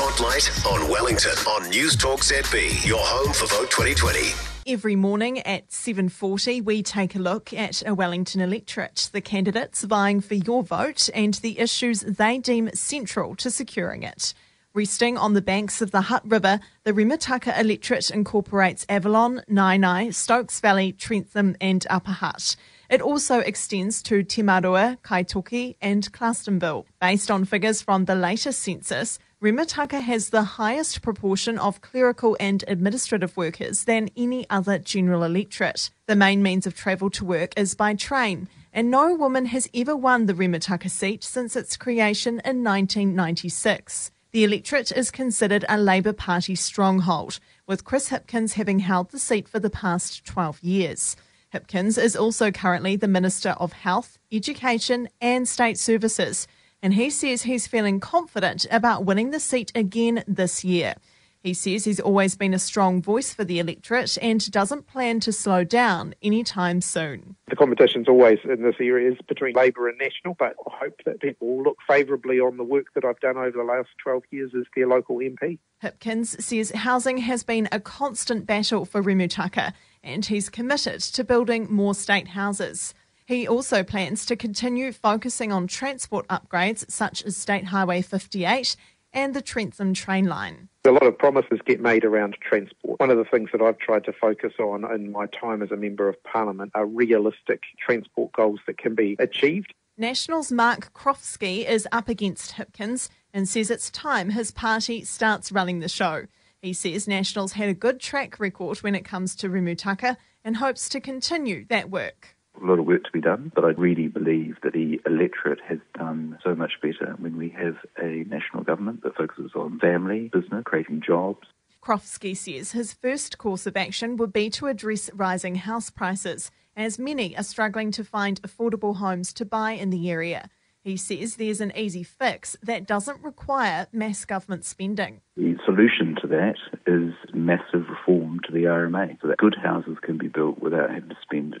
Spotlight on Wellington on News Talk ZB, your home for Vote 2020. Every morning at 7:40 we take a look at a Wellington electorate, the candidates vying for your vote and the issues they deem central to securing it. Resting on the banks of the Hutt River, the Rimutaka electorate incorporates Avalon, Naenae, Stokes Valley, Trentham and Upper Hutt. It also extends to Te Marua, Kaitoke, and Clarstonville. Based on figures from the latest census, Rimutaka has the highest proportion of clerical and administrative workers than any other general electorate. The main means of travel to work is by train, and no woman has ever won the Rimutaka seat since its creation in 1996. The electorate is considered a Labour Party stronghold, with Chris Hipkins having held the seat for the past 12 years. Hipkins is also currently the Minister of Health, Education and State Services, and he says he's feeling confident about winning the seat again this year. He says he's always been a strong voice for the electorate and doesn't plan to slow down anytime soon. The competition's always in this area is between Labor and National, but I hope that people will look favourably on the work that I've done over the last 12 years as their local MP. Hipkins says housing has been a constant battle for Rimutaka and he's committed to building more state houses. He also plans to continue focusing on transport upgrades such as State Highway 58 and the Trentham train line. A lot of promises get made around transport. One of the things that I've tried to focus on in my time as a Member of Parliament are realistic transport goals that can be achieved. National's Mark Crofskey is up against Hipkins and says it's time his party starts running the show. He says Nationals had a good track record when it comes to Rimutaka and hopes to continue that work. A lot of work to be done, but I really believe that the electorate has done so much better when we have a national government that focuses on family, business, creating jobs. Crofskey says his first course of action would be to address rising house prices, as many are struggling to find affordable homes to buy in the area. He says there's an easy fix that doesn't require mass government spending. The solution to that is massive reform to the RMA so that good houses can be built without having to spend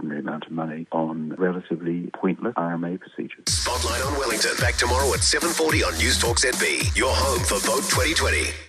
extraordinary amount of money on relatively pointless RMA procedures. Spotlight on Wellington back tomorrow at 7:40 on News Talk ZB, your home for Vote 2020.